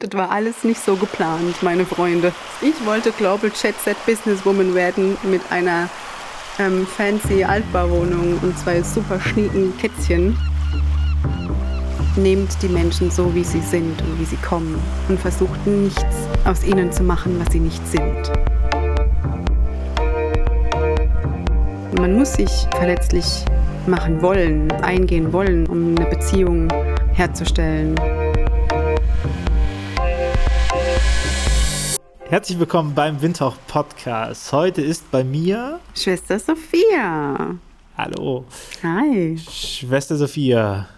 Das war alles nicht so geplant, meine Freunde. Ich wollte Global Chat Set Businesswoman werden mit einer ähm, fancy Altbauwohnung und zwei super schnieken Kätzchen. Nehmt die Menschen so, wie sie sind und wie sie kommen und versucht nichts aus ihnen zu machen, was sie nicht sind. Man muss sich verletzlich machen wollen, eingehen wollen, um eine Beziehung herzustellen. Herzlich willkommen beim Windhauch Podcast. Heute ist bei mir Schwester Sophia. Hallo. Hi. Schwester Sophia.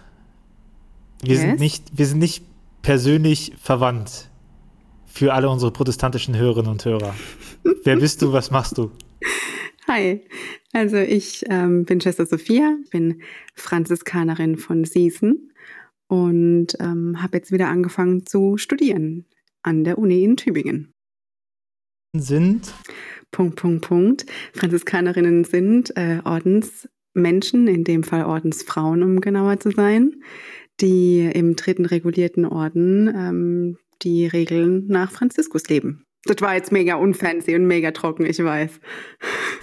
Wir, Yes? sind nicht, wir sind nicht persönlich verwandt. Für alle unsere protestantischen Hörerinnen und Hörer. Wer bist du? Was machst du? Hi. Also ich ähm, bin Schwester Sophia, bin Franziskanerin von Siesen und ähm, habe jetzt wieder angefangen zu studieren an der Uni in Tübingen. Sind Punkt, Punkt, Punkt. Franziskanerinnen sind äh, Ordensmenschen, in dem Fall Ordensfrauen, um genauer zu sein, die im dritten regulierten Orden ähm, die Regeln nach Franziskus leben. Das war jetzt mega unfancy und mega trocken, ich weiß.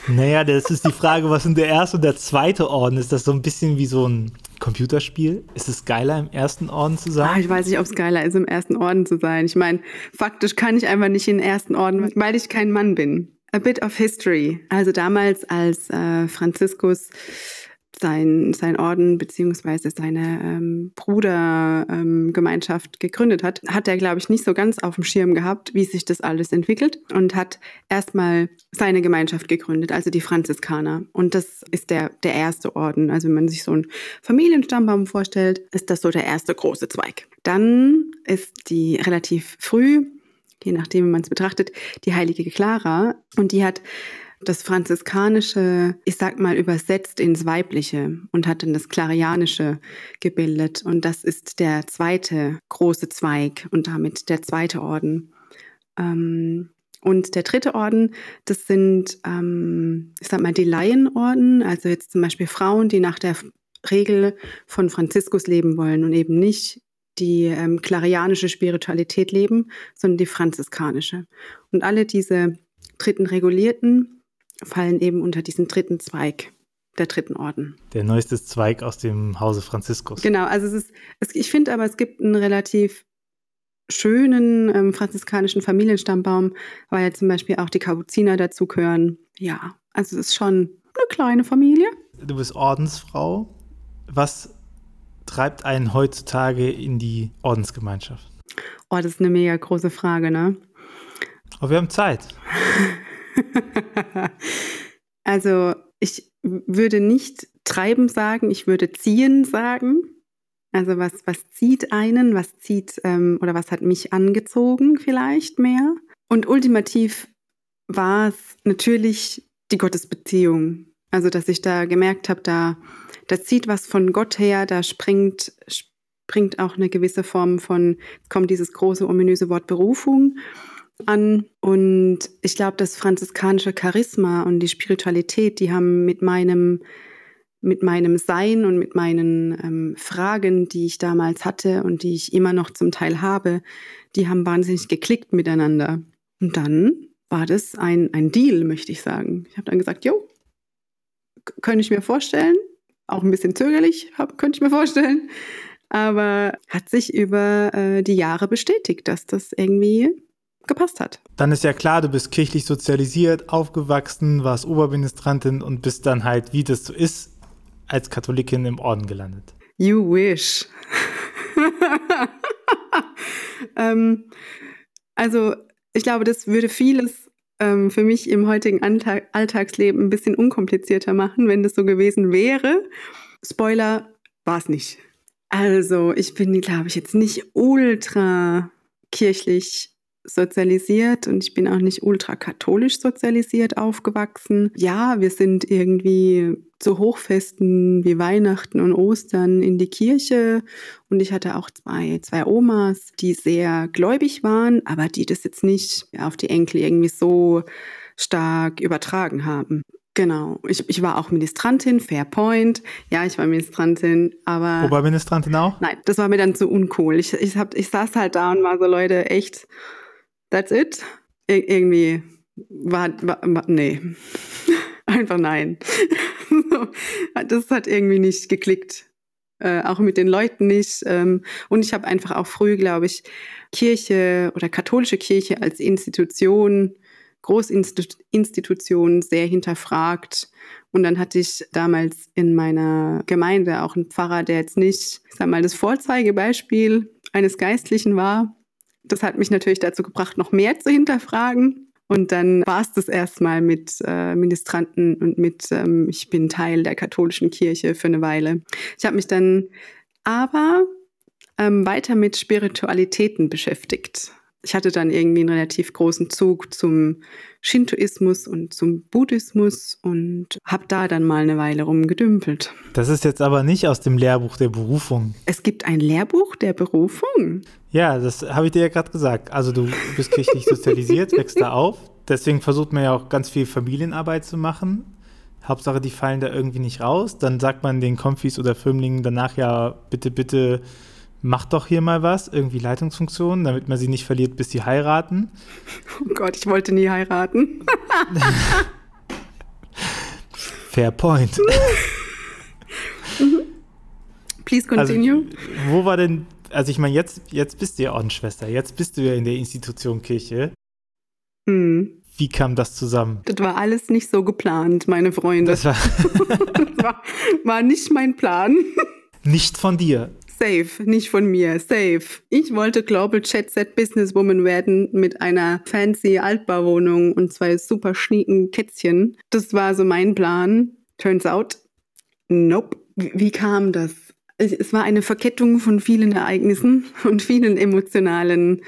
Naja, das ist die Frage, was sind der erste und der zweite Orden? Ist das so ein bisschen wie so ein Computerspiel? Ist es geiler, im ersten Orden zu Ah, sein? ich weiß nicht, ob es geiler ist, im ersten Orden zu sein. Ich meine, faktisch kann ich einfach nicht in den ersten Orden, weil ich kein Mann bin. A bit of history. Also damals, als äh, Franziskus sein, sein Orden beziehungsweise seine ähm, Brudergemeinschaft gegründet hat, hat er, glaube ich, nicht so ganz auf dem Schirm gehabt, wie sich das alles entwickelt und hat erstmal seine Gemeinschaft gegründet, also die Franziskaner. Und das ist der, der erste Orden. Also wenn man sich so einen Familienstammbaum vorstellt, ist das so der erste große Zweig. Dann ist die relativ früh, je nachdem, wie man es betrachtet, die heilige Clara. Und die hat das Franziskanische, ich sag mal, übersetzt ins Weibliche und hat dann das Klarianische gebildet. Und das ist der zweite große Zweig und damit der zweite Orden. Ähm, und der dritte Orden, das sind, ähm, ich sag mal, die Laienorden, also jetzt zum Beispiel Frauen, die nach der Regel von Franziskus leben wollen und eben nicht die ähm, klarianische Spiritualität leben, sondern die franziskanische. Und alle diese dritten Regulierten fallen eben unter diesen dritten Zweig der dritten Orden. Der neueste Zweig aus dem Hause Franziskus. Genau, also es ist, es, ich finde aber, es gibt einen relativ schönen ähm, franziskanischen Familienstammbaum, weil ja zum Beispiel auch die Kapuziner dazugehören. Ja, also es ist schon eine kleine Familie. Du bist Ordensfrau. Was treibt einen heutzutage in die Ordensgemeinschaft? Oh, das ist eine mega große Frage, ne? Aber wir haben Zeit. also ich würde nicht treiben sagen, ich würde ziehen sagen. Also was, was zieht einen, was zieht ähm, oder was hat mich angezogen vielleicht mehr. Und ultimativ war es natürlich die Gottesbeziehung. Also dass ich da gemerkt habe, da, da zieht was von Gott her, da springt, springt auch eine gewisse Form von, kommt dieses große ominöse Wort Berufung an. Und ich glaube, das franziskanische Charisma und die Spiritualität, die haben mit meinem, mit meinem Sein und mit meinen ähm, Fragen, die ich damals hatte und die ich immer noch zum Teil habe, die haben wahnsinnig geklickt miteinander. Und dann war das ein, ein Deal, möchte ich sagen. Ich habe dann gesagt, jo, könnte ich mir vorstellen. Auch ein bisschen zögerlich, hab, könnte ich mir vorstellen. Aber hat sich über äh, die Jahre bestätigt, dass das irgendwie gepasst hat. Dann ist ja klar, du bist kirchlich sozialisiert, aufgewachsen, warst Oberministrantin und bist dann halt, wie das so ist, als Katholikin im Orden gelandet. You wish. ähm, also ich glaube, das würde vieles ähm, für mich im heutigen Alltag Alltagsleben ein bisschen unkomplizierter machen, wenn das so gewesen wäre. Spoiler, war es nicht. Also ich bin, glaube ich, jetzt nicht ultra kirchlich sozialisiert und ich bin auch nicht ultrakatholisch sozialisiert aufgewachsen. Ja, wir sind irgendwie zu Hochfesten wie Weihnachten und Ostern in die Kirche und ich hatte auch zwei, zwei Omas, die sehr gläubig waren, aber die das jetzt nicht auf die Enkel irgendwie so stark übertragen haben. Genau. Ich, ich war auch Ministrantin, Fairpoint. Ja, ich war Ministrantin, aber. Oberministrantin auch? Nein, das war mir dann zu uncool. Ich, ich, hab, ich saß halt da und war so, Leute, echt, that's it? Ir irgendwie war, war, war nee. Einfach nein. das hat irgendwie nicht geklickt. Äh, auch mit den Leuten nicht. Ähm, und ich habe einfach auch früh, glaube ich, Kirche oder katholische Kirche als Institution Großinstitutionen sehr hinterfragt. Und dann hatte ich damals in meiner Gemeinde auch einen Pfarrer, der jetzt nicht, ich sag mal, das Vorzeigebeispiel eines Geistlichen war. Das hat mich natürlich dazu gebracht, noch mehr zu hinterfragen. Und dann war es das erstmal mit äh, Ministranten und mit, ähm, ich bin Teil der katholischen Kirche für eine Weile. Ich habe mich dann aber ähm, weiter mit Spiritualitäten beschäftigt ich hatte dann irgendwie einen relativ großen Zug zum Shintoismus und zum Buddhismus und habe da dann mal eine Weile rumgedümpelt. Das ist jetzt aber nicht aus dem Lehrbuch der Berufung. Es gibt ein Lehrbuch der Berufung. Ja, das habe ich dir ja gerade gesagt. Also du bist kirchlich sozialisiert, wächst da auf. Deswegen versucht man ja auch ganz viel Familienarbeit zu machen. Hauptsache, die fallen da irgendwie nicht raus. Dann sagt man den Konfis oder Firmlingen danach ja, bitte, bitte macht doch hier mal was, irgendwie Leitungsfunktion, damit man sie nicht verliert, bis sie heiraten. Oh Gott, ich wollte nie heiraten. Fair point. Please continue. Also, wo war denn, also ich meine, jetzt, jetzt bist du ja Ordensschwester, jetzt bist du ja in der Institution Kirche. Hm. Wie kam das zusammen? Das war alles nicht so geplant, meine Freunde. Das war, das war, war nicht mein Plan. Nicht von dir. Safe, nicht von mir, safe. Ich wollte Global Chat Set Businesswoman werden mit einer fancy Altbauwohnung und zwei super schnieken Kätzchen. Das war so mein Plan. Turns out, nope. Wie, kam das? Es war eine Verkettung von vielen Ereignissen und vielen emotionalen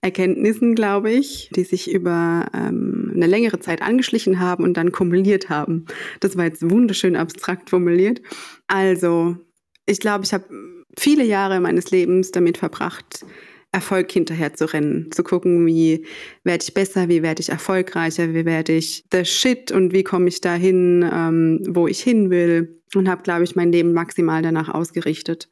Erkenntnissen, glaube ich, die sich über ähm, eine längere Zeit angeschlichen haben und dann kumuliert haben. Das war jetzt wunderschön abstrakt formuliert. Also, ich glaube, ich habe viele Jahre meines Lebens damit verbracht, Erfolg hinterher zu rennen, zu gucken, wie werde ich besser, wie werde ich erfolgreicher, wie werde ich the shit und wie komme ich dahin, ähm, wo ich hin will und habe, glaube ich, mein Leben maximal danach ausgerichtet.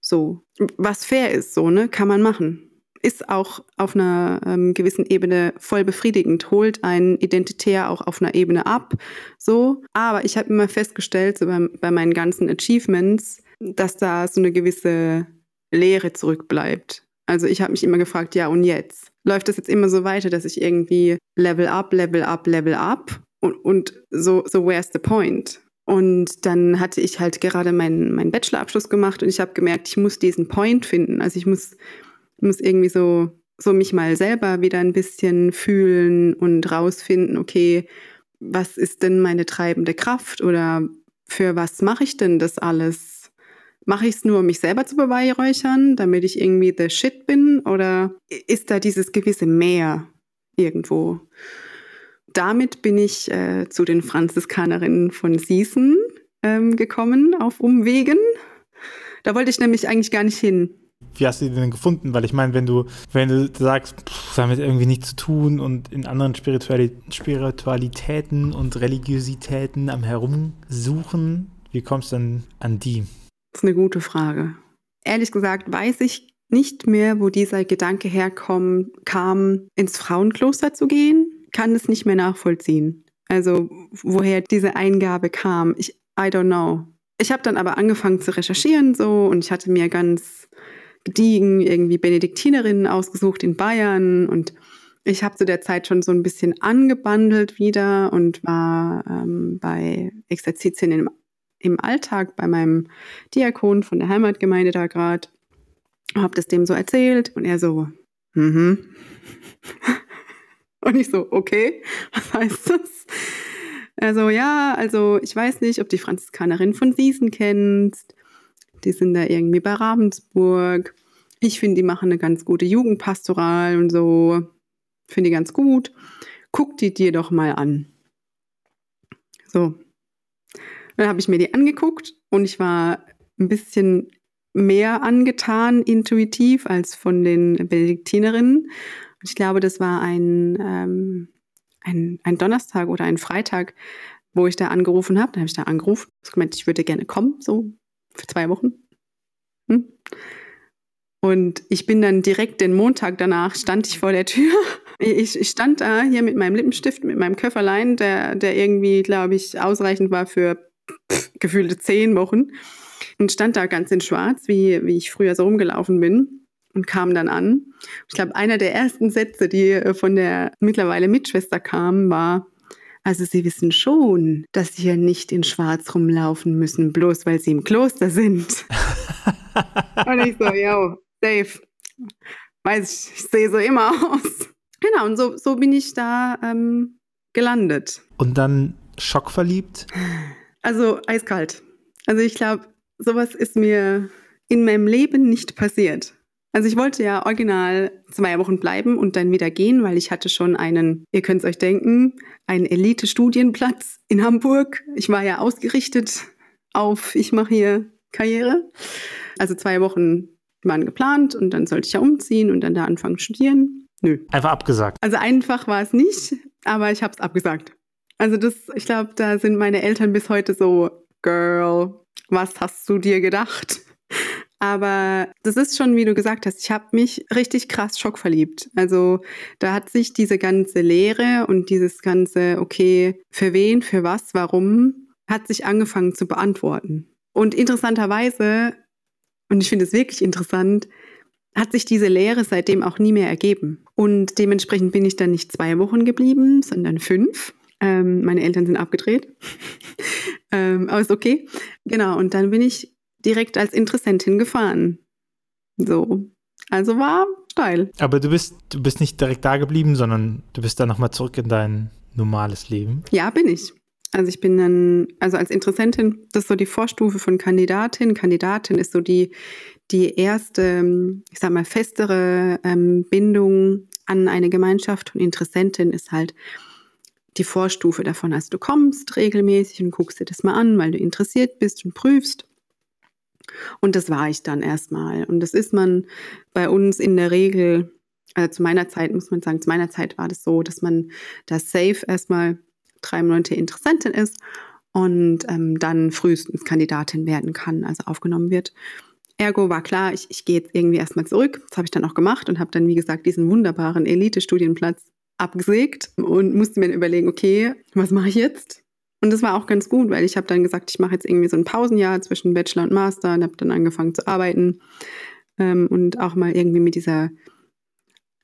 So, was fair ist, so, ne, kann man machen. Ist auch auf einer ähm, gewissen Ebene voll befriedigend, holt einen Identitär auch auf einer Ebene ab, so. Aber ich habe immer festgestellt, so bei, bei meinen ganzen Achievements, dass da so eine gewisse Leere zurückbleibt. Also ich habe mich immer gefragt, ja und jetzt? Läuft das jetzt immer so weiter, dass ich irgendwie Level up, Level up, Level up und, und so, so where's the point? Und dann hatte ich halt gerade meinen, meinen Bachelorabschluss gemacht und ich habe gemerkt, ich muss diesen Point finden. Also ich muss, muss irgendwie so, so mich mal selber wieder ein bisschen fühlen und rausfinden, okay, was ist denn meine treibende Kraft oder für was mache ich denn das alles? Mache ich es nur, um mich selber zu beweihräuchern, damit ich irgendwie the shit bin? Oder ist da dieses gewisse Mehr irgendwo? Damit bin ich äh, zu den Franziskanerinnen von Siesen ähm, gekommen, auf Umwegen. Da wollte ich nämlich eigentlich gar nicht hin. Wie hast du die denn gefunden? Weil ich meine, wenn du, wenn du sagst, pff, damit irgendwie nichts zu tun und in anderen Spirituali Spiritualitäten und Religiositäten am Herumsuchen, wie kommst du dann an die? Das ist eine gute Frage. Ehrlich gesagt weiß ich nicht mehr, wo dieser Gedanke herkam, kam, ins Frauenkloster zu gehen, kann es nicht mehr nachvollziehen. Also woher diese Eingabe kam, ich, I don't know. Ich habe dann aber angefangen zu recherchieren so und ich hatte mir ganz gediegen irgendwie Benediktinerinnen ausgesucht in Bayern und ich habe zu der Zeit schon so ein bisschen angebandelt wieder und war ähm, bei Exerzitien im im Alltag bei meinem Diakon von der Heimatgemeinde da gerade, habe das dem so erzählt und er so, mhm. und ich so, okay, was heißt das? Also ja, also ich weiß nicht, ob die Franziskanerin von Siesen kennst. Die sind da irgendwie bei Ravensburg. Ich finde, die machen eine ganz gute Jugendpastoral und so. Finde die ganz gut. Guck die dir doch mal an. So, dann habe ich mir die angeguckt und ich war ein bisschen mehr angetan, intuitiv, als von den Benediktinerinnen. Und ich glaube, das war ein, ähm, ein, ein Donnerstag oder ein Freitag, wo ich da angerufen habe. Dann habe ich da angerufen, gemeint, ich würde gerne kommen, so für zwei Wochen. Hm? Und ich bin dann direkt den Montag danach, stand ich vor der Tür. Ich, ich stand da hier mit meinem Lippenstift, mit meinem Köfferlein, der, der irgendwie, glaube ich, ausreichend war für gefühlte zehn Wochen. Und stand da ganz in schwarz, wie, wie ich früher so rumgelaufen bin und kam dann an. Ich glaube, einer der ersten Sätze, die äh, von der mittlerweile Mitschwester kamen, war, also Sie wissen schon, dass Sie hier nicht in Schwarz rumlaufen müssen, bloß weil Sie im Kloster sind. und ich so, yo, safe. Weiß ich, ich sehe so immer aus. Genau, und so, so bin ich da ähm, gelandet. Und dann schockverliebt? Also eiskalt. Also ich glaube, sowas ist mir in meinem Leben nicht passiert. Also ich wollte ja original zwei Wochen bleiben und dann wieder gehen, weil ich hatte schon einen, ihr könnt es euch denken, einen Elite-Studienplatz in Hamburg. Ich war ja ausgerichtet auf, ich mache hier Karriere. Also zwei Wochen waren geplant und dann sollte ich ja umziehen und dann da anfangen zu studieren. Nö. Einfach abgesagt. Also einfach war es nicht, aber ich habe es abgesagt. Also das, ich glaube, da sind meine Eltern bis heute so, Girl, was hast du dir gedacht? Aber das ist schon, wie du gesagt hast, ich habe mich richtig krass schockverliebt. Also da hat sich diese ganze Lehre und dieses ganze, okay, für wen, für was, warum, hat sich angefangen zu beantworten. Und interessanterweise, und ich finde es wirklich interessant, hat sich diese Lehre seitdem auch nie mehr ergeben. Und dementsprechend bin ich dann nicht zwei Wochen geblieben, sondern fünf. Ähm, meine Eltern sind abgedreht. ähm, aber ist okay. Genau, und dann bin ich direkt als Interessentin gefahren. So. Also war steil. Aber du bist, du bist nicht direkt da geblieben, sondern du bist dann nochmal zurück in dein normales Leben. Ja, bin ich. Also ich bin dann, also als Interessentin, das ist so die Vorstufe von Kandidatin. Kandidatin ist so die, die erste, ich sag mal, festere ähm, Bindung an eine Gemeinschaft und Interessentin ist halt die Vorstufe davon. Also du kommst regelmäßig und guckst dir das mal an, weil du interessiert bist und prüfst. Und das war ich dann erstmal. Und das ist man bei uns in der Regel, also zu meiner Zeit muss man sagen, zu meiner Zeit war das so, dass man da safe erstmal drei Monate Interessentin ist und ähm, dann frühestens Kandidatin werden kann, also aufgenommen wird. Ergo war klar, ich, ich gehe jetzt irgendwie erstmal zurück. Das habe ich dann auch gemacht und habe dann, wie gesagt, diesen wunderbaren Elite-Studienplatz abgesägt und musste mir überlegen, okay, was mache ich jetzt? Und das war auch ganz gut, weil ich habe dann gesagt, ich mache jetzt irgendwie so ein Pausenjahr zwischen Bachelor und Master und habe dann angefangen zu arbeiten ähm, und auch mal irgendwie mit dieser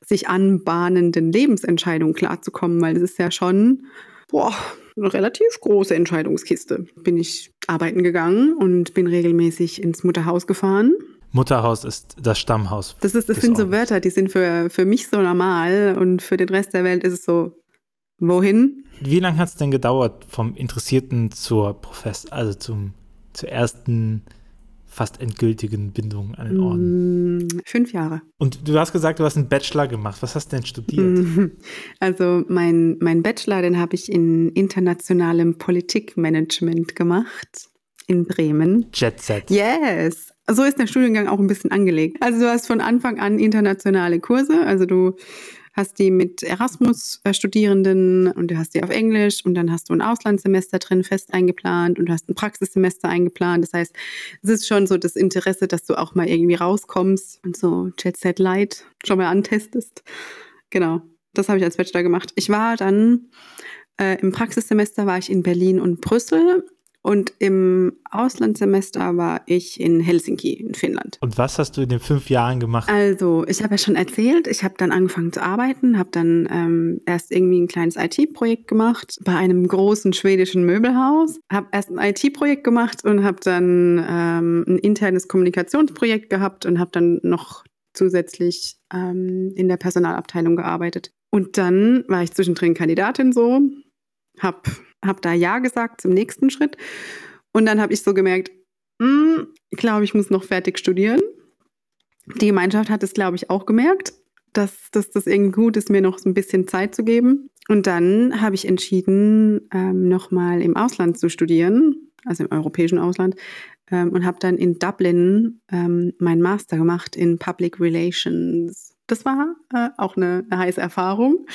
sich anbahnenden Lebensentscheidung klarzukommen, weil das ist ja schon boah, eine relativ große Entscheidungskiste. Bin ich arbeiten gegangen und bin regelmäßig ins Mutterhaus gefahren. Mutterhaus ist das Stammhaus. Das, ist, das sind so Wörter, die sind für, für mich so normal und für den Rest der Welt ist es so, wohin? Wie lange hat es denn gedauert vom Interessierten zur Profess, also zum, zur ersten fast endgültigen Bindung an den Orden? Mm, fünf Jahre. Und du hast gesagt, du hast einen Bachelor gemacht. Was hast du denn studiert? Also mein, mein Bachelor, den habe ich in internationalem Politikmanagement gemacht in Bremen. Jet Set. Yes. So ist der Studiengang auch ein bisschen angelegt. Also du hast von Anfang an internationale Kurse. Also du hast die mit Erasmus-Studierenden und du hast die auf Englisch und dann hast du ein Auslandssemester drin fest eingeplant und du hast ein Praxissemester eingeplant. Das heißt, es ist schon so das Interesse, dass du auch mal irgendwie rauskommst und so Jet Set Light schon mal antestest. Genau, das habe ich als Bachelor gemacht. Ich war dann äh, im Praxissemester war ich in Berlin und Brüssel und im Auslandssemester war ich in Helsinki, in Finnland. Und was hast du in den fünf Jahren gemacht? Also, ich habe ja schon erzählt, ich habe dann angefangen zu arbeiten, habe dann ähm, erst irgendwie ein kleines IT-Projekt gemacht bei einem großen schwedischen Möbelhaus. Habe erst ein IT-Projekt gemacht und habe dann ähm, ein internes Kommunikationsprojekt gehabt und habe dann noch zusätzlich ähm, in der Personalabteilung gearbeitet. Und dann war ich zwischendrin Kandidatin so, habe habe da Ja gesagt zum nächsten Schritt. Und dann habe ich so gemerkt, hm, ich glaube, ich muss noch fertig studieren. Die Gemeinschaft hat es, glaube ich, auch gemerkt, dass, dass das irgendwie gut ist, mir noch so ein bisschen Zeit zu geben. Und dann habe ich entschieden, ähm, nochmal im Ausland zu studieren, also im europäischen Ausland, ähm, und habe dann in Dublin ähm, meinen Master gemacht in Public Relations. Das war äh, auch eine, eine heiße Erfahrung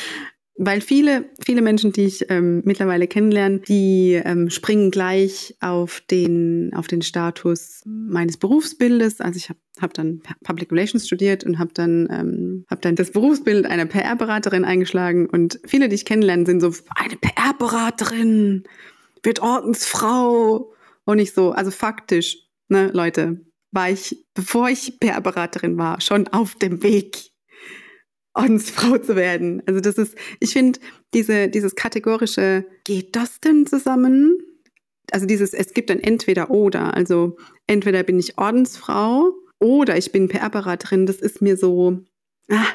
weil viele, viele Menschen, die ich ähm, mittlerweile kennenlerne, die ähm, springen gleich auf den, auf den Status meines Berufsbildes. Also ich habe hab dann Public Relations studiert und habe dann, ähm, hab dann das Berufsbild einer PR-Beraterin eingeschlagen. Und viele, die ich kennenlerne, sind so, eine PR-Beraterin wird Ordensfrau. Und nicht so, also faktisch, ne, Leute, war ich, bevor ich PR-Beraterin war, schon auf dem Weg Ordensfrau zu werden. Also das ist, ich finde, diese, dieses kategorische, geht das denn zusammen? Also dieses, es gibt ein entweder oder. Also entweder bin ich Ordensfrau oder ich bin PR-Beraterin. Das ist mir so, ah,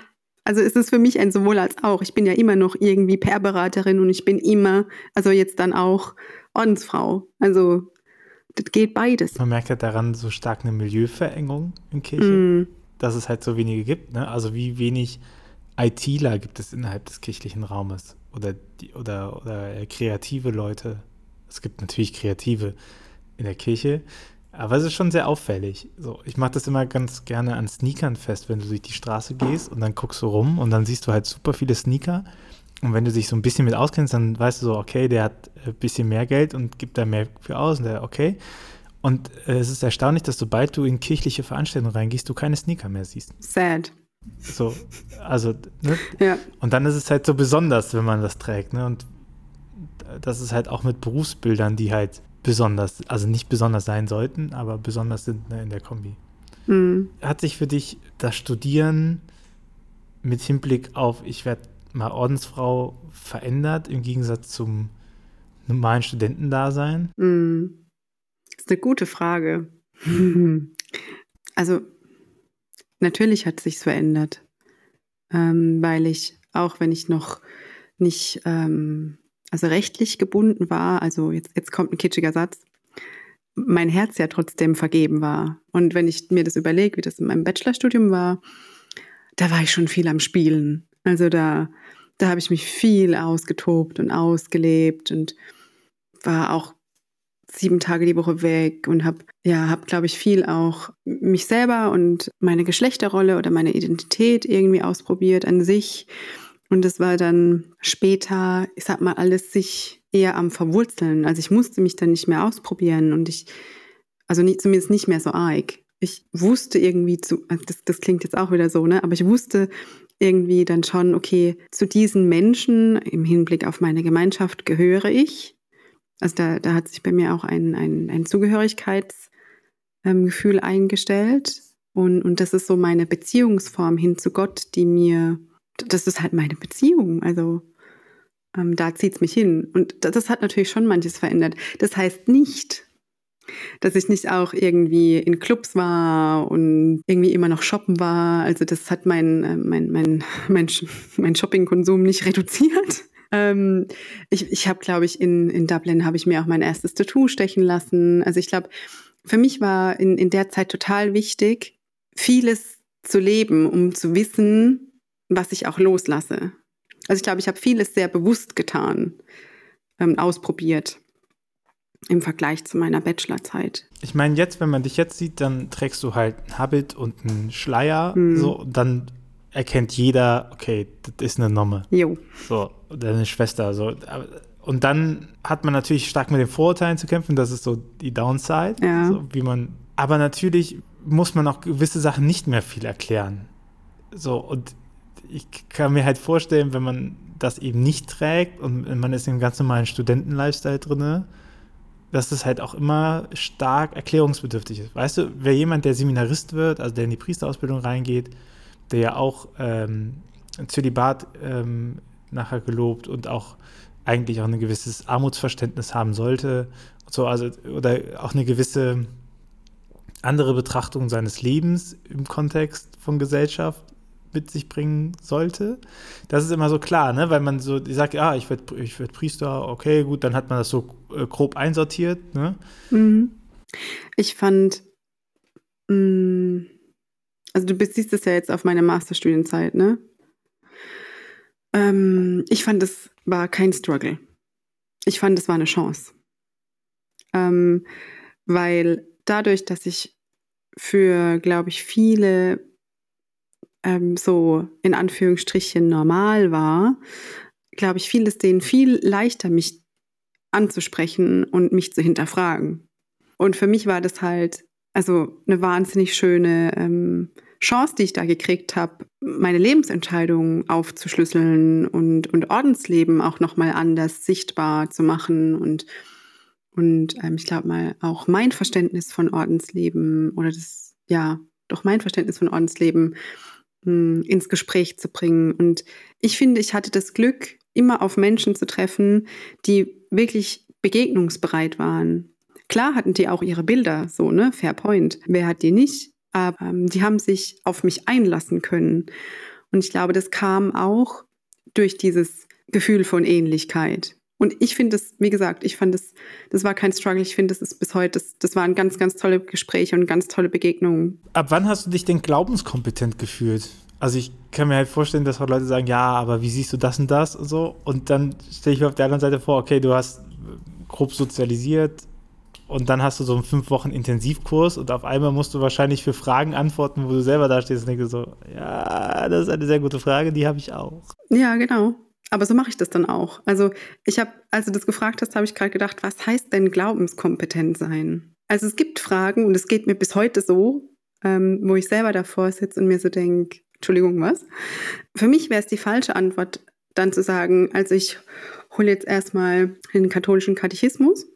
also ist es für mich ein sowohl als auch. Ich bin ja immer noch irgendwie PR-Beraterin und ich bin immer, also jetzt dann auch Ordensfrau. Also das geht beides. Man merkt ja daran so stark eine Milieuverengung in Kirche, mm. dass es halt so wenige gibt. Ne? Also wie wenig ITler gibt es innerhalb des kirchlichen Raumes oder, die, oder, oder kreative Leute. Es gibt natürlich Kreative in der Kirche, aber es ist schon sehr auffällig. So, ich mache das immer ganz gerne an Sneakern fest, wenn du durch die Straße gehst und dann guckst du rum und dann siehst du halt super viele Sneaker. Und wenn du dich so ein bisschen mit auskennst, dann weißt du so, okay, der hat ein bisschen mehr Geld und gibt da mehr für aus und der, okay. Und äh, es ist erstaunlich, dass sobald du in kirchliche Veranstaltungen reingehst, du keine Sneaker mehr siehst. Sad. So, also, ne? Ja. Und dann ist es halt so besonders, wenn man das trägt, ne? Und das ist halt auch mit Berufsbildern, die halt besonders, also nicht besonders sein sollten, aber besonders sind ne, in der Kombi. Mhm. Hat sich für dich das Studieren mit Hinblick auf, ich werde mal Ordensfrau verändert im Gegensatz zum normalen Studentendasein? Mhm. Das ist eine gute Frage. also Natürlich hat sich's verändert, ähm, weil ich, auch wenn ich noch nicht, ähm, also rechtlich gebunden war, also jetzt, jetzt kommt ein kitschiger Satz, mein Herz ja trotzdem vergeben war. Und wenn ich mir das überlege, wie das in meinem Bachelorstudium war, da war ich schon viel am Spielen. Also da, da habe ich mich viel ausgetobt und ausgelebt und war auch sieben Tage die Woche weg und habe, ja, habe, glaube ich, viel auch mich selber und meine Geschlechterrolle oder meine Identität irgendwie ausprobiert an sich. Und es war dann später, ich sag mal, alles sich eher am Verwurzeln. Also ich musste mich dann nicht mehr ausprobieren und ich, also nicht, zumindest nicht mehr so arg. Ich wusste irgendwie zu, also das, das klingt jetzt auch wieder so, ne? Aber ich wusste irgendwie dann schon, okay, zu diesen Menschen im Hinblick auf meine Gemeinschaft gehöre ich. Also da, da hat sich bei mir auch ein, ein, ein Zugehörigkeitsgefühl ähm, eingestellt. Und, und das ist so meine Beziehungsform hin zu Gott, die mir, das ist halt meine Beziehung. Also ähm, da zieht es mich hin. Und das, das hat natürlich schon manches verändert. Das heißt nicht, dass ich nicht auch irgendwie in Clubs war und irgendwie immer noch shoppen war. Also das hat mein, äh, mein, mein, mein, mein Shoppingkonsum nicht reduziert. Ähm, ich ich habe, glaube ich, in, in Dublin habe ich mir auch mein erstes Tattoo stechen lassen. Also ich glaube, für mich war in, in der Zeit total wichtig, vieles zu leben, um zu wissen, was ich auch loslasse. Also ich glaube, ich habe vieles sehr bewusst getan, ähm, ausprobiert im Vergleich zu meiner Bachelorzeit. Ich meine, jetzt, wenn man dich jetzt sieht, dann trägst du halt ein Habit und einen Schleier, hm. so, dann erkennt jeder, okay, das ist eine Nomme. Jo. So, deine Schwester. So. Und dann hat man natürlich stark mit den Vorurteilen zu kämpfen, das ist so die Downside. Ja. So, wie man, aber natürlich muss man auch gewisse Sachen nicht mehr viel erklären. So, und ich kann mir halt vorstellen, wenn man das eben nicht trägt und man ist im ganz normalen Studenten-Lifestyle drin, dass das halt auch immer stark erklärungsbedürftig ist. Weißt du, wer jemand, der Seminarist wird, also der in die Priesterausbildung reingeht, der ja auch ähm, Zölibat ähm, nachher gelobt und auch eigentlich auch ein gewisses Armutsverständnis haben sollte. So, also, oder auch eine gewisse andere Betrachtung seines Lebens im Kontext von Gesellschaft mit sich bringen sollte. Das ist immer so klar, ne? weil man so sagt, ja, ich werde ich werd Priester, okay, gut, dann hat man das so äh, grob einsortiert. Ne? Mhm. Ich fand, mh, mm, also du beziehst es ja jetzt auf meine Masterstudienzeit, ne? Ähm, ich fand, es war kein Struggle. Ich fand, es war eine Chance. Ähm, weil dadurch, dass ich für, glaube ich, viele ähm, so in Anführungsstrichen normal war, glaube ich, fiel es denen viel leichter, mich anzusprechen und mich zu hinterfragen. Und für mich war das halt also eine wahnsinnig schöne ähm, Chance, die ich da gekriegt habe, meine Lebensentscheidungen aufzuschlüsseln und, und Ordensleben auch nochmal anders sichtbar zu machen und, und ähm, ich glaube mal auch mein Verständnis von Ordensleben oder das, ja, doch mein Verständnis von Ordensleben mh, hm, ins Gespräch zu bringen. Und ich finde, ich hatte das Glück, immer auf Menschen zu treffen, die wirklich begegnungsbereit waren. Klar hatten die auch ihre Bilder, so, ne? Fair Point. Wer hat die nicht? Aber ähm, die haben sich auf mich einlassen können. Und ich glaube, das kam auch durch dieses Gefühl von Ähnlichkeit. Und ich finde es, wie gesagt, ich fand es, das war kein Struggle. Ich finde, das ist bis heute, das, das waren ganz, ganz tolle Gespräche und ganz tolle Begegnungen. Ab wann hast du dich denn glaubenskompetent gefühlt? Also ich kann mir halt vorstellen, dass Leute sagen, ja, aber wie siehst du das und das und so? Und dann stelle ich mir auf der anderen Seite vor, okay, du hast grob sozialisiert, und dann hast du so einen fünf Wochen Intensivkurs und auf einmal musst du wahrscheinlich für Fragen antworten, wo du selber da stehst und denkst so, ja, das ist eine sehr gute Frage, die habe ich auch. Ja, genau. Aber so mache ich das dann auch. Also ich habe, als du das gefragt hast, habe ich gerade gedacht, was heißt denn glaubenskompetent sein? Also es gibt Fragen und es geht mir bis heute so, ähm, wo ich selber davor sitze und mir so denke, Entschuldigung, was? Für mich wäre es die falsche Antwort, dann zu sagen, also ich hole jetzt erstmal den katholischen Katechismus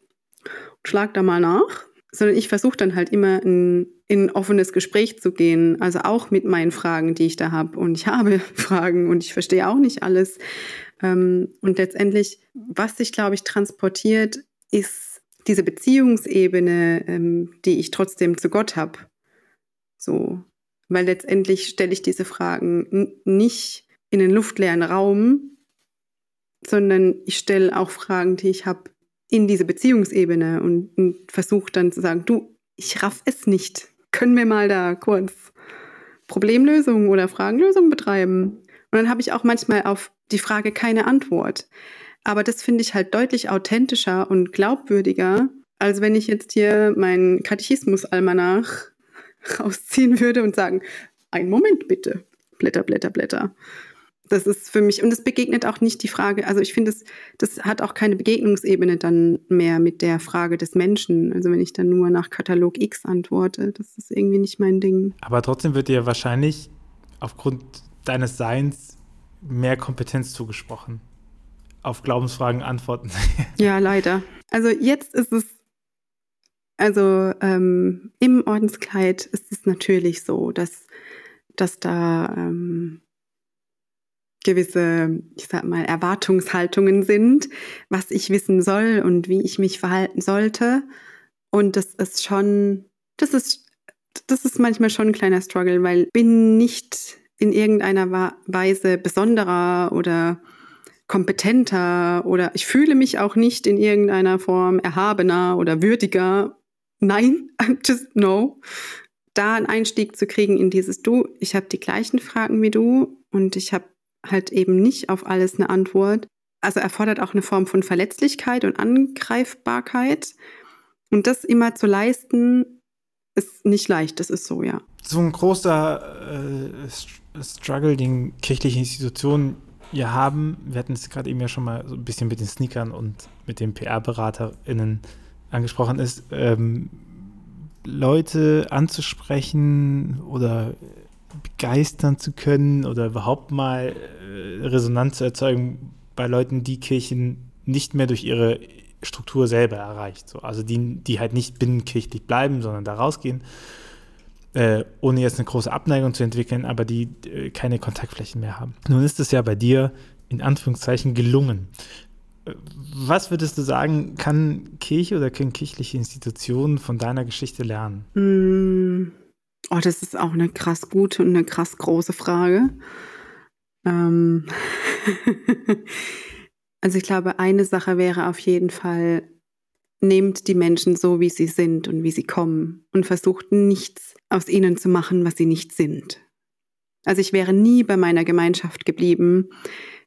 schlag da mal nach, sondern ich versuche dann halt immer in, in ein offenes Gespräch zu gehen, also auch mit meinen Fragen, die ich da habe. Und ich habe Fragen und ich verstehe auch nicht alles. Ähm, und letztendlich, was sich, glaube ich, transportiert, ist diese Beziehungsebene, ähm, die ich trotzdem zu Gott habe. So, weil letztendlich stelle ich diese Fragen nicht in den luftleeren Raum, sondern ich stelle auch Fragen, die ich habe in diese Beziehungsebene und, und versucht dann zu sagen, du, ich raff es nicht. Können wir mal da kurz Problemlösung oder Fragenlösung betreiben? Und dann habe ich auch manchmal auf die Frage keine Antwort. Aber das finde ich halt deutlich authentischer und glaubwürdiger, als wenn ich jetzt hier meinen Katechismus-Almanach rausziehen würde und sagen, einen Moment bitte, Blätter, Blätter, Blätter. Das ist für mich, und es begegnet auch nicht die Frage, also ich finde, das, das hat auch keine Begegnungsebene dann mehr mit der Frage des Menschen. Also wenn ich dann nur nach Katalog X antworte, das ist irgendwie nicht mein Ding. Aber trotzdem wird dir wahrscheinlich aufgrund deines Seins mehr Kompetenz zugesprochen, auf Glaubensfragen antworten. ja, leider. Also jetzt ist es, also ähm, im Ordenskleid ist es natürlich so, dass, dass da ähm, gewisse, ich sag mal, Erwartungshaltungen sind, was ich wissen soll und wie ich mich verhalten sollte. Und das ist schon, das ist, das ist manchmal schon ein kleiner Struggle, weil bin nicht in irgendeiner Weise besonderer oder kompetenter oder ich fühle mich auch nicht in irgendeiner Form erhabener oder würdiger. Nein, just no. Da einen Einstieg zu kriegen in dieses Du, ich habe die gleichen Fragen wie du und ich habe halt eben nicht auf alles eine Antwort. Also erfordert auch eine Form von Verletzlichkeit und Angreifbarkeit. Und das immer zu leisten, ist nicht leicht, das ist so, ja. So ein großer äh, Struggle, den kirchliche Institutionen ja haben, wir hatten es gerade eben ja schon mal so ein bisschen mit den Sneakern und mit den PR-BeraterInnen angesprochen, ist, ähm, Leute anzusprechen oder begeistern zu können oder überhaupt mal äh, Resonanz zu erzeugen bei Leuten, die Kirchen nicht mehr durch ihre Struktur selber erreicht. So, also die, die halt nicht binnenkirchlich bleiben, sondern da rausgehen, äh, ohne jetzt eine große Abneigung zu entwickeln, aber die äh, keine Kontaktflächen mehr haben. Nun ist es ja bei dir in Anführungszeichen gelungen. Äh, was würdest du sagen, kann Kirche oder können kirchliche Institutionen von deiner Geschichte lernen? Mm. Oh, das ist auch eine krass gute und eine krass große Frage. Ähm also ich glaube, eine Sache wäre auf jeden Fall, nehmt die Menschen so, wie sie sind und wie sie kommen und versucht nichts aus ihnen zu machen, was sie nicht sind. Also ich wäre nie bei meiner Gemeinschaft geblieben,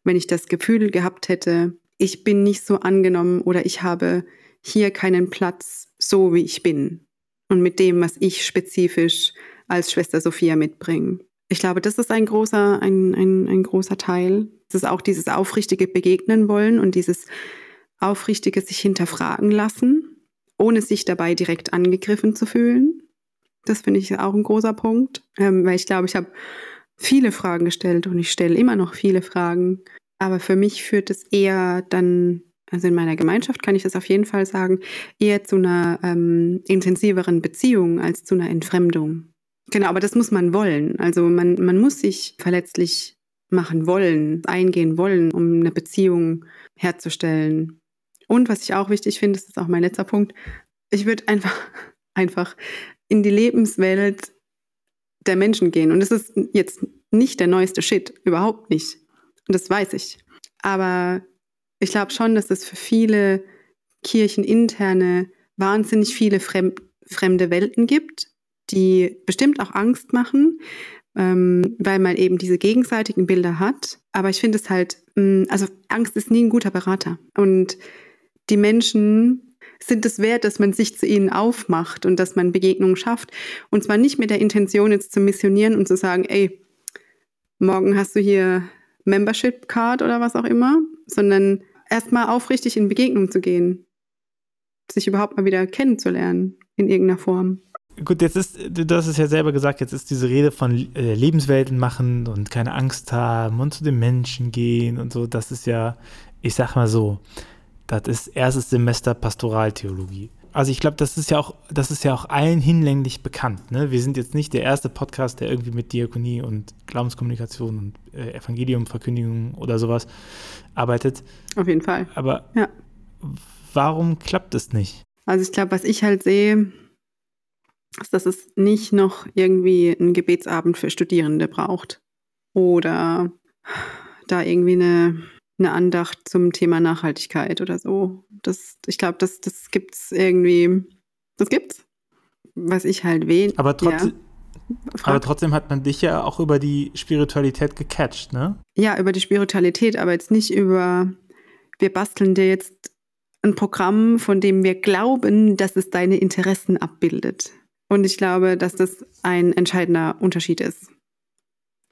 wenn ich das Gefühl gehabt hätte, ich bin nicht so angenommen oder ich habe hier keinen Platz, so wie ich bin und mit dem, was ich spezifisch als Schwester Sophia mitbringen. ich glaube, das ist ein großer, ein, ein, ein großer Teil. Es ist auch dieses aufrichtige Begegnen wollen und dieses aufrichtige sich hinterfragen lassen, ohne sich dabei direkt angegriffen zu fühlen. Das finde ich auch ein großer Punkt, ähm, weil ich glaube, ich habe viele Fragen gestellt und ich stelle immer noch viele Fragen. Aber für mich führt es eher dann, also in meiner Gemeinschaft kann ich das auf jeden Fall sagen, eher zu einer ähm, intensiveren Beziehung als zu einer Entfremdung. Genau, aber das muss man wollen. Also man, man muss sich verletzlich machen wollen, eingehen wollen, um eine Beziehung herzustellen. Und was ich auch wichtig finde, das ist auch mein letzter Punkt, ich würde einfach, einfach in die Lebenswelt der Menschen gehen. Und das ist jetzt nicht der neueste Shit, überhaupt nicht. Und das weiß ich. Aber ich glaube schon, dass es für viele kircheninterne wahnsinnig viele fremd, fremde Welten gibt, die bestimmt auch Angst machen, ähm, weil man eben diese gegenseitigen Bilder hat. Aber ich finde es halt, mh, mm, also Angst ist nie ein guter Berater. Und die Menschen sind es wert, dass man sich zu ihnen aufmacht und dass man Begegnungen schafft. Und zwar nicht mit der Intention, jetzt zu missionieren und zu sagen, ey, morgen hast du hier Membership Card oder was auch immer, sondern erstmal aufrichtig in Begegnung zu gehen, sich überhaupt mal wieder kennenzulernen in irgendeiner Form. Gut, jetzt ist, du hast es ja selber gesagt, jetzt ist diese Rede von äh, Lebenswelten machen und keine Angst haben und zu den Menschen gehen und so, das ist ja, ich sag mal so, das ist erstes Semester Pastoraltheologie. Also ich glaube, das ist ja auch, das ist ja auch allen hinlänglich bekannt. Ne? Wir sind jetzt nicht der erste Podcast, der irgendwie mit Diakonie und Glaubenskommunikation und äh, Evangeliumverkündigung oder sowas arbeitet. Auf jeden Fall. Aber ja. warum klappt es nicht? Also ich glaube, was ich halt sehe, dass es nicht noch irgendwie einen Gebetsabend für Studierende braucht. Oder da irgendwie eine eine Andacht zum Thema Nachhaltigkeit oder so. Das, ich glaube, das, das es irgendwie. Das gibt's. Was ich halt wähle. Aber trotzdem. Ja. Aber trotzdem hat man dich ja auch über die Spiritualität gecatcht, ne? Ja, über die Spiritualität, aber jetzt nicht über, wir basteln dir jetzt ein Programm, von dem wir glauben, dass es deine Interessen abbildet. Und ich glaube, dass das ein entscheidender Unterschied ist.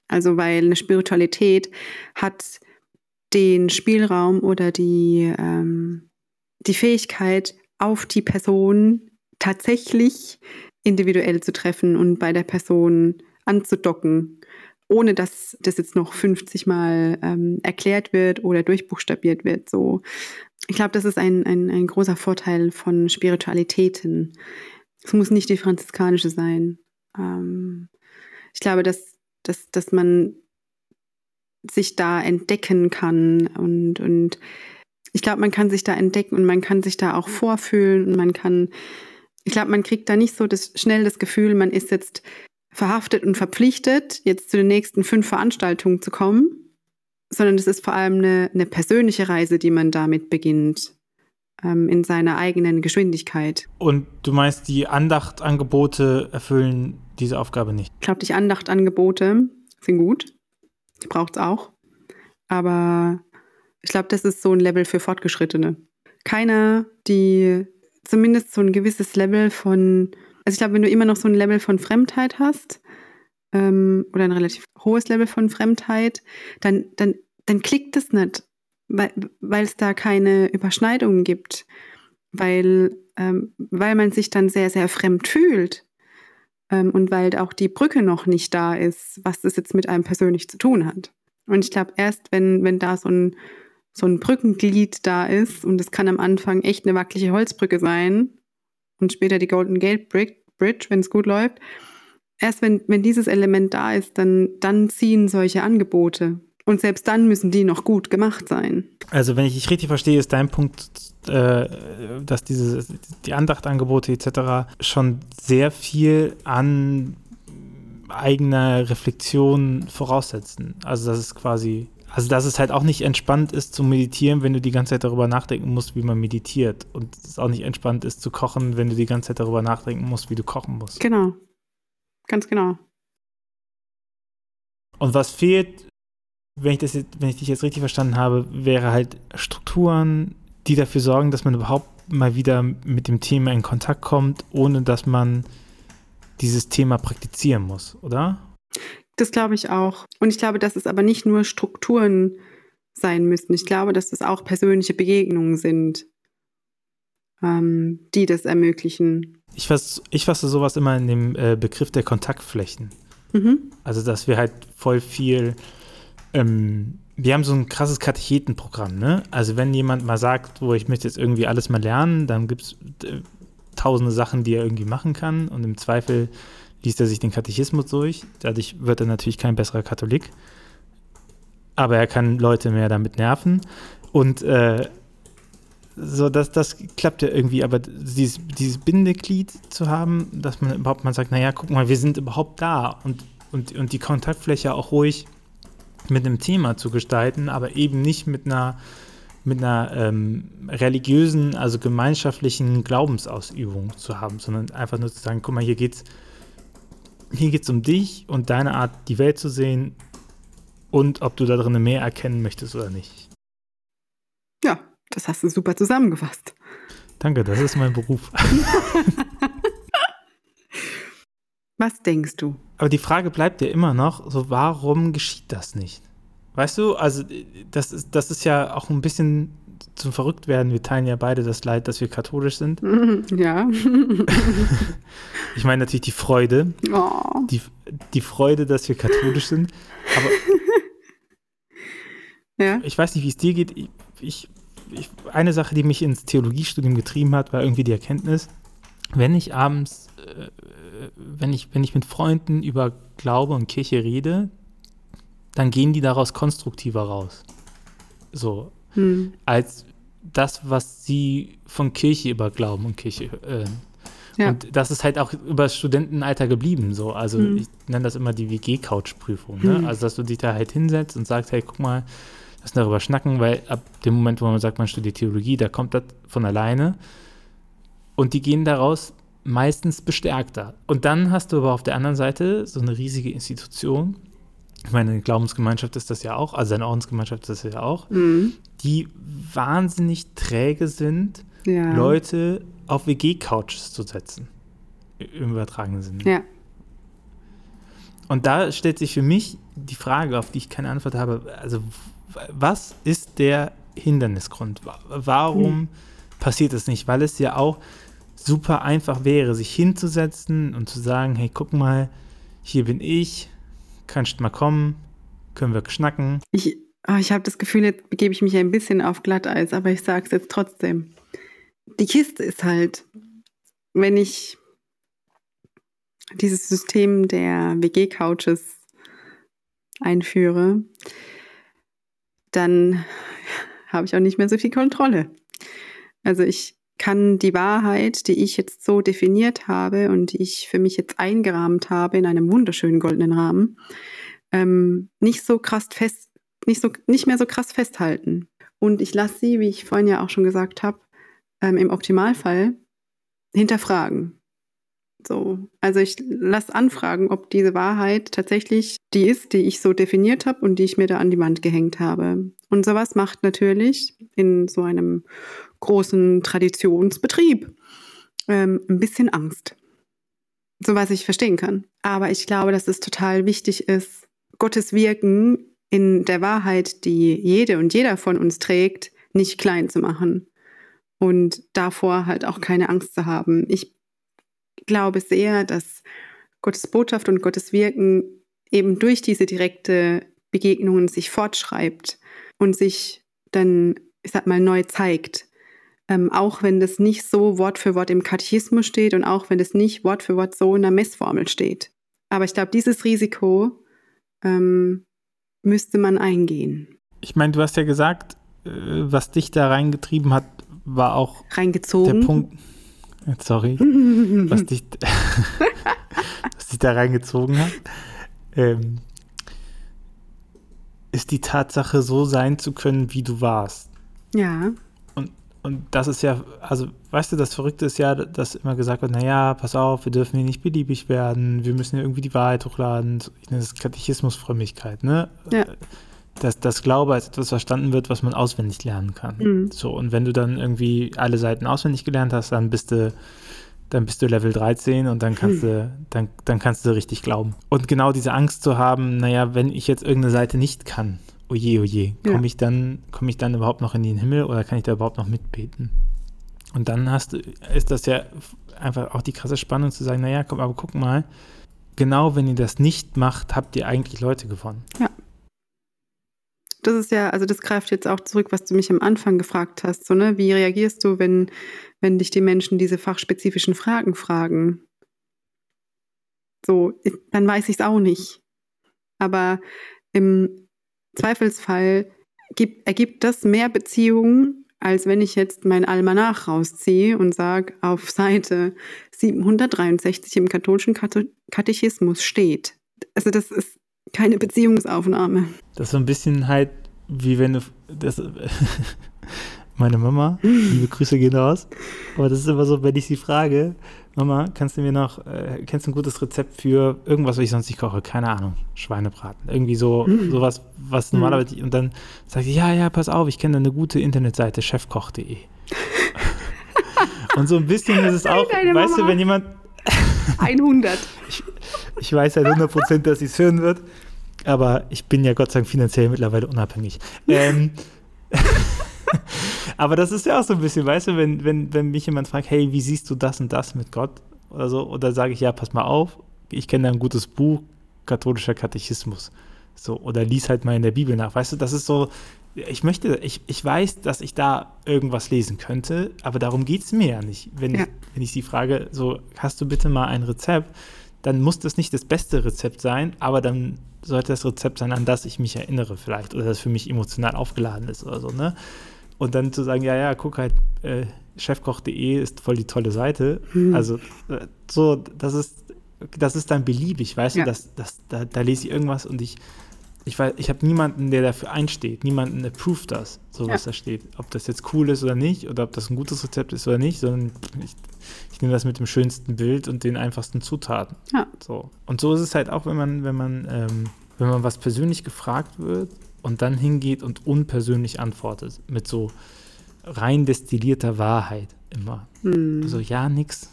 Also, weil eine Spiritualität hat den Spielraum oder die, ähm, die Fähigkeit, auf die Person tatsächlich individuell zu treffen und bei der Person anzudocken, ohne dass das jetzt noch 50 Mal ähm, erklärt wird oder durchbuchstabiert wird. So. Ich glaube, das ist ein, ein, ein großer Vorteil von Spiritualitäten. Es muss nicht die franziskanische sein. Ähm, ich glaube, dass, dass, dass man sich da entdecken kann und, und ich glaube, man kann sich da entdecken und man kann sich da auch vorfühlen und man kann, ich glaube, man kriegt da nicht so das, schnell das Gefühl, man ist jetzt verhaftet und verpflichtet, jetzt zu den nächsten fünf Veranstaltungen zu kommen, sondern es ist vor allem eine, eine persönliche Reise, die man damit beginnt, ähm, in seiner eigenen Geschwindigkeit. Und du meinst, die Andachtangebote erfüllen diese Aufgabe nicht? Ich glaube, die Andachtangebote sind gut braucht es auch. Aber ich glaube, das ist so ein Level für Fortgeschrittene. Keiner, die zumindest so ein gewisses Level von, also ich glaube, wenn du immer noch so ein Level von Fremdheit hast, ähm, oder ein relativ hohes Level von Fremdheit, dann, dann, dann klickt es nicht, weil es da keine Überschneidungen gibt, weil, ähm, weil man sich dann sehr, sehr fremd fühlt. Ähm, und weil auch die Brücke noch nicht da ist, was das jetzt mit einem persönlich zu tun hat. Und ich glaube, erst wenn, wenn da so ein, so ein Brückenglied da ist, und es kann am Anfang echt eine wackelige Holzbrücke sein und später die Golden Gate Bridge, wenn es gut läuft, erst wenn, wenn dieses Element da ist, dann, dann ziehen solche Angebote. Und selbst dann müssen die noch gut gemacht sein. Also wenn ich dich richtig verstehe, ist dein Punkt, äh, dass diese, die Andachtangebote etc. schon sehr viel an eigener Reflexion voraussetzen. Also dass es quasi, also dass es halt auch nicht entspannt ist zu meditieren, wenn du die ganze Zeit darüber nachdenken musst, wie man meditiert. Und es auch nicht entspannt ist zu kochen, wenn du die ganze Zeit darüber nachdenken musst, wie du kochen musst. Genau. Ganz genau. Und was fehlt, wenn ich, das jetzt, wenn ich dich jetzt richtig verstanden habe, wäre halt Strukturen, die dafür sorgen, dass man überhaupt mal wieder mit dem Thema in Kontakt kommt, ohne dass man dieses Thema praktizieren muss, oder? Das glaube ich auch. Und ich glaube, dass es aber nicht nur Strukturen sein müssen. Ich glaube, dass es auch persönliche Begegnungen sind, ähm, die das ermöglichen. Ich fasse, ich fasse sowas immer in dem äh, Begriff der Kontaktflächen. Mhm. Also, dass wir halt voll viel, ähm, wir haben so ein krasses Katechetenprogramm, ne? Also, wenn jemand mal sagt, wo ich möchte jetzt irgendwie alles mal lernen, dann gibt es äh, tausende Sachen, die er irgendwie machen kann. Und im Zweifel liest er sich den Katechismus durch. Dadurch wird er natürlich kein besserer Katholik, aber er kann Leute mehr damit nerven. Und äh, so, das, das klappt ja irgendwie, aber dieses, dieses Bindeglied zu haben, dass man überhaupt mal sagt, naja, guck mal, wir sind überhaupt da. Und, und, und die Kontaktfläche auch ruhig mit einem Thema zu gestalten, aber eben nicht mit einer, mit einer ähm, religiösen, also gemeinschaftlichen Glaubensausübung zu haben, sondern einfach nur zu sagen, guck mal, hier geht's, hier geht's um dich und deine Art, die Welt zu sehen und ob du da drin mehr erkennen möchtest oder nicht. Ja, das hast du super zusammengefasst. Danke, das ist mein Beruf. Was denkst du? Aber die Frage bleibt ja immer noch, so warum geschieht das nicht? Weißt du, also das ist, das ist ja auch ein bisschen zum Verrücktwerden. Wir teilen ja beide das Leid, dass wir katholisch sind. Ja. ich meine natürlich die Freude. Oh. Die, die Freude, dass wir katholisch sind. Aber ja. ich weiß nicht, wie es dir geht. Ich, ich ich, eine Sache, die mich ins Theologiestudium getrieben hat, war irgendwie die Erkenntnis, wenn ich abends, äh, wenn, ich, wenn ich mit Freunden über Glaube und Kirche rede, dann gehen die daraus konstruktiver raus. So, hm. als das, was sie von Kirche über Glauben und Kirche äh, ja. Und das ist halt auch über das Studentenalter geblieben. So. Also hm. ich nenne das immer die WG-Couch-Prüfung. Ne? Hm. Also dass du dich da halt hinsetzt und sagst, hey, guck mal, lassen darüber schnacken, weil ab dem Moment, wo man sagt, man studiert Theologie, da kommt das von alleine. Und die gehen daraus meistens bestärkter. Und dann hast du aber auf der anderen Seite so eine riesige Institution. Ich meine, eine Glaubensgemeinschaft ist das ja auch, also eine Ordensgemeinschaft ist das ja auch, mhm. die wahnsinnig träge sind, ja. Leute auf WG-Couches zu setzen. Im übertragenen Sinne. Ja. Und da stellt sich für mich die Frage, auf die ich keine Antwort habe, also was ist der Hindernisgrund? Warum hm. passiert es nicht? Weil es ja auch super einfach wäre, sich hinzusetzen und zu sagen, hey, guck mal, hier bin ich, kannst mal kommen, können wir schnacken. Ich, oh, ich habe das Gefühl, jetzt begebe ich mich ein bisschen auf Glatteis, aber ich sage es jetzt trotzdem. Die Kiste ist halt, wenn ich dieses System der WG-Couches einführe, dann habe ich auch nicht mehr so viel Kontrolle. Also ich kann die Wahrheit, die ich jetzt so definiert habe und die ich für mich jetzt eingerahmt habe in einem wunderschönen goldenen Rahmen, ähm, nicht so krass fest, nicht so, nicht mehr so krass festhalten. Und ich lasse sie, wie ich vorhin ja auch schon gesagt habe, ähm, im Optimalfall hinterfragen. So, also ich lasse anfragen, ob diese Wahrheit tatsächlich die ist, die ich so definiert habe und die ich mir da an die Wand gehängt habe. Und sowas macht natürlich in so einem großen Traditionsbetrieb ähm, ein bisschen Angst. So was ich verstehen kann. Aber ich glaube, dass es total wichtig ist, Gottes Wirken in der Wahrheit, die jede und jeder von uns trägt, nicht klein zu machen und davor halt auch keine Angst zu haben. Ich glaube sehr, dass Gottes Botschaft und Gottes Wirken eben durch diese direkte Begegnungen sich fortschreibt und sich dann, ich sag mal, neu zeigt. Ähm, auch wenn das nicht so Wort für Wort im Katechismus steht und auch wenn das nicht Wort für Wort so in der Messformel steht. Aber ich glaube, dieses Risiko ähm, müsste man eingehen. Ich meine, du hast ja gesagt, äh, was dich da reingetrieben hat, war auch reingezogen. der Punkt. Sorry, was dich, was dich da reingezogen hat, ähm, ist die Tatsache, so sein zu können, wie du warst. Ja. Und, und das ist ja, also, weißt du, das Verrückte ist ja, dass immer gesagt wird, naja, pass auf, wir dürfen hier nicht beliebig werden, wir müssen ja irgendwie die Wahrheit hochladen. Ich nenne das Katechismusfrömmigkeit, ne? Ja dass das Glaube als etwas verstanden wird, was man auswendig lernen kann. Mhm. So, und wenn du dann irgendwie alle Seiten auswendig gelernt hast, dann bist du dann bist du Level 13 und dann kannst hm. du, dann, dann kannst du richtig glauben. Und genau diese Angst zu haben, naja, wenn ich jetzt irgendeine Seite nicht kann, oje, oje, komme ja. ich dann, komme ich dann überhaupt noch in den Himmel oder kann ich da überhaupt noch mitbeten? Und dann hast du, ist das ja einfach auch die krasse Spannung zu sagen, naja, komm, aber guck mal, genau wenn ihr das nicht macht, habt ihr eigentlich Leute gewonnen. Ja. Das ist ja, also das greift jetzt auch zurück, was du mich am Anfang gefragt hast. So, ne? Wie reagierst du, wenn, wenn dich die Menschen diese fachspezifischen Fragen fragen? So, dann weiß ich es auch nicht. Aber im Zweifelsfall gibt, ergibt das mehr Beziehungen, als wenn ich jetzt mein Almanach rausziehe und sage, auf Seite 763 im katholischen Katechismus steht. Also das ist keine Beziehungsaufnahme. Das ist so ein bisschen halt, wie wenn du das, meine Mama, liebe Grüße gehen raus, aber das ist immer so, wenn ich sie frage, Mama, kannst du mir noch, äh, kennst du ein gutes Rezept für irgendwas, was ich sonst nicht koche? Keine Ahnung, Schweinebraten. Irgendwie so, mm. sowas, was mhm. normalerweise, mm. und dann sagt sie, ja, ja, pass auf, ich kenne eine gute Internetseite, chefkoch.de. und so ein bisschen ist es auch, weißt Mama. du, wenn jemand 100. ich, ich weiß halt 100 Prozent, dass sie es hören wird, aber ich bin ja Gott sei Dank finanziell mittlerweile unabhängig. Ähm, aber das ist ja auch so ein bisschen, weißt du, wenn, wenn, wenn mich jemand fragt, hey, wie siehst du das und das mit Gott oder so, oder sage ich, ja, pass mal auf, ich kenne da ein gutes Buch, katholischer Katechismus. So, oder lies halt mal in der Bibel nach. Weißt du, das ist so, ich möchte, ich, ich weiß, dass ich da irgendwas lesen könnte, aber darum geht es mir ja nicht. Wenn, ja. Ich, wenn ich sie frage, so, hast du bitte mal ein Rezept, dann muss das nicht das beste Rezept sein, aber dann sollte das Rezept sein, an das ich mich erinnere vielleicht oder das für mich emotional aufgeladen ist oder so, ne? Und dann zu sagen, ja, ja, guck halt, äh, chefkoch.de ist voll die tolle Seite. Hm. Also äh, so, das ist, das ist dann beliebig, weißt ja. du, das, das, da, da lese ich irgendwas und ich ich weiß, ich habe niemanden, der dafür einsteht. Niemanden approved das, so was ja. da steht. Ob das jetzt cool ist oder nicht, oder ob das ein gutes Rezept ist oder nicht, sondern ich, ich nehme das mit dem schönsten Bild und den einfachsten Zutaten. Ja. So. Und so ist es halt auch, wenn man, wenn man, ähm, wenn man was persönlich gefragt wird und dann hingeht und unpersönlich antwortet, mit so rein destillierter Wahrheit immer. Mhm. Also ja, nix.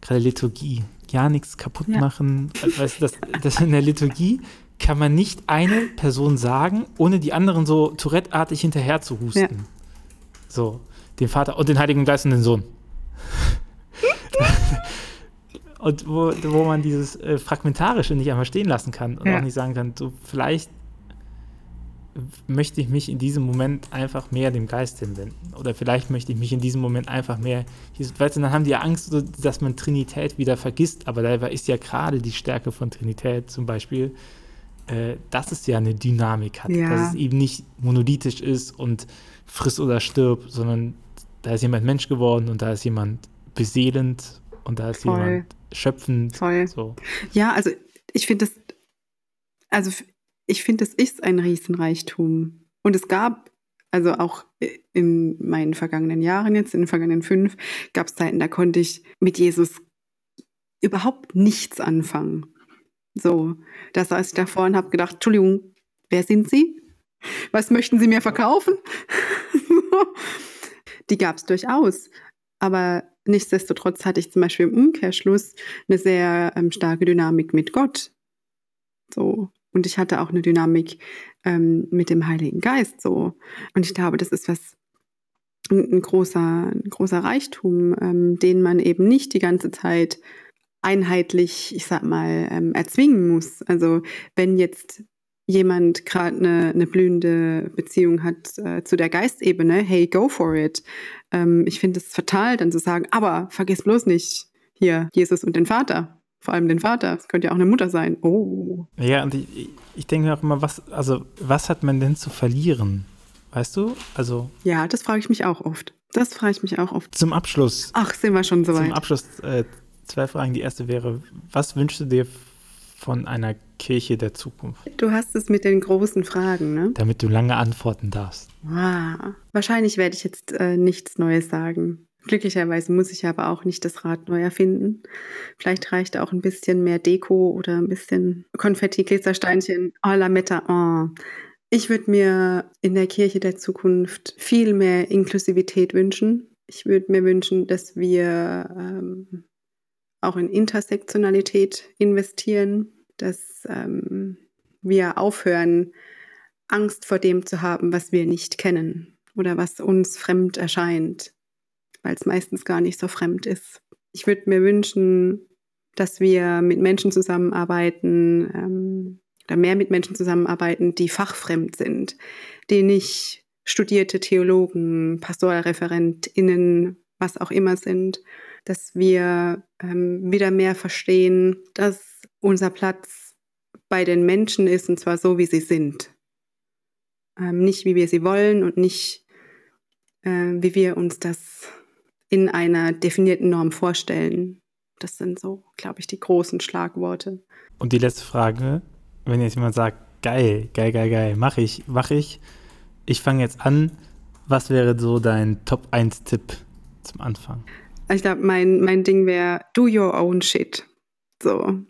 Gerade Liturgie. Ja, nichts kaputt ja. machen. Weißt du, das, das in der Liturgie kann man nicht eine Person sagen, ohne die anderen so Tourette-artig hinterher zu husten. Ja. So, den Vater und den Heiligen Geist und den Sohn. und wo, wo man dieses äh, Fragmentarische nicht einmal stehen lassen kann und ja. auch nicht sagen kann, so vielleicht möchte ich mich in diesem Moment einfach mehr dem Geist hinwenden. Oder vielleicht möchte ich mich in diesem Moment einfach mehr. Weißt du, dann haben die ja Angst, dass man Trinität wieder vergisst. Aber da ist ja gerade die Stärke von Trinität zum Beispiel, äh, dass es ja eine Dynamik hat, ja. dass es eben nicht monolithisch ist und friss oder stirb, sondern da ist jemand Mensch geworden und da ist jemand beseelend und da ist Voll. jemand schöpfend. Voll. So. Ja, also ich finde das, also ich finde, das ist ein Riesenreichtum. Und es gab, also auch in meinen vergangenen Jahren jetzt, in den vergangenen fünf, gab es Zeiten, da konnte ich mit Jesus überhaupt nichts anfangen. So, da saß ich davor und habe gedacht, Entschuldigung, wer sind Sie? Was möchten Sie mir verkaufen? Die gab es durchaus. Aber nichtsdestotrotz hatte ich zum Beispiel im Umkehrschluss eine sehr ähm, starke Dynamik mit Gott. So. Und ich hatte auch eine Dynamik ähm, mit dem Heiligen Geist. So. Und ich glaube, das ist was, ein, ein großer, ein großer Reichtum, ähm, den man eben nicht die ganze Zeit einheitlich, ich sag mal, ähm, erzwingen muss. Also wenn jetzt jemand gerade eine, eine blühende Beziehung hat äh, zu der Geistebene, hey, go for it. Ähm, ich finde es fatal, dann zu sagen, aber vergiss bloß nicht hier Jesus und den Vater. Vor allem den Vater. Es könnte ja auch eine Mutter sein. Oh. Ja, und ich, ich denke mir auch immer, was, also, was hat man denn zu verlieren? Weißt du? Also. Ja, das frage ich mich auch oft. Das frage ich mich auch oft. Zum Abschluss. Ach, sind wir schon soweit. Zum Abschluss äh, zwei Fragen. Die erste wäre, was wünschst du dir von einer Kirche der Zukunft? Du hast es mit den großen Fragen, ne? Damit du lange antworten darfst. Ah, wahrscheinlich werde ich jetzt äh, nichts Neues sagen. Glücklicherweise muss ich aber auch nicht das Rad neu erfinden. Vielleicht reicht auch ein bisschen mehr Deko oder ein bisschen Konfetti, Glitzersteinchen, oh, Lametta. Oh. Ich würde mir in der Kirche der Zukunft viel mehr Inklusivität wünschen. Ich würde mir wünschen, dass wir ähm, auch in Intersektionalität investieren, dass ähm, wir aufhören, Angst vor dem zu haben, was wir nicht kennen oder was uns fremd erscheint, weil es meistens gar nicht so fremd ist. Ich würde mir wünschen, dass wir mit Menschen zusammenarbeiten ähm, oder mehr mit Menschen zusammenarbeiten, die fachfremd sind, die nicht studierte Theologen, PastoralreferentInnen, was auch immer sind, dass wir ähm, wieder mehr verstehen, dass unser Platz bei den Menschen ist und zwar so, wie sie sind. Ähm, nicht, wie wir sie wollen und nicht, äh, wie wir uns das in einer definierten Norm vorstellen. Das sind so, glaube ich, die großen Schlagworte. Und die letzte Frage, wenn jetzt jemand sagt, geil, geil, geil, geil, mache ich, mache ich, ich fange jetzt an, was wäre so dein Top-1-Tipp zum Anfang? Ich glaube, mein, mein Ding wäre, do your own shit. So,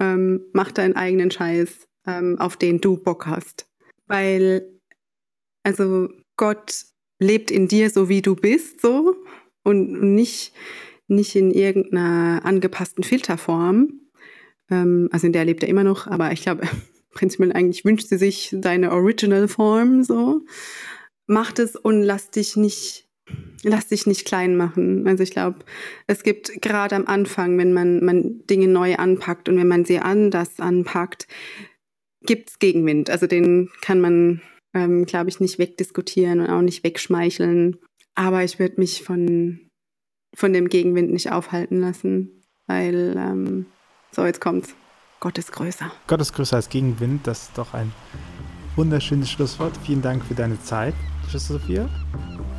ähm, mach deinen eigenen Scheiß, ähm, auf den du Bock hast. Weil, also Gott lebt in dir so, wie du bist, so und nicht, nicht in irgendeiner angepassten Filterform. Ähm, also in der lebt er immer noch, aber ich glaube, prinzipiell eigentlich wünscht sie sich deine Original Form so. Mach es und lass dich nicht, lass dich nicht klein machen. Also ich glaube, es gibt gerade am Anfang, wenn man, man Dinge neu anpackt und wenn man sie anders anpackt, gibt es Gegenwind. Also den kann man, ähm, glaube ich, nicht wegdiskutieren und auch nicht wegschmeicheln. Aber ich würde mich von, von dem Gegenwind nicht aufhalten lassen, weil, ähm, so, jetzt kommt's. Gott ist größer. Gott ist größer als Gegenwind, das ist doch ein wunderschönes Schlusswort. Vielen Dank für deine Zeit, Tschüss, Sophia.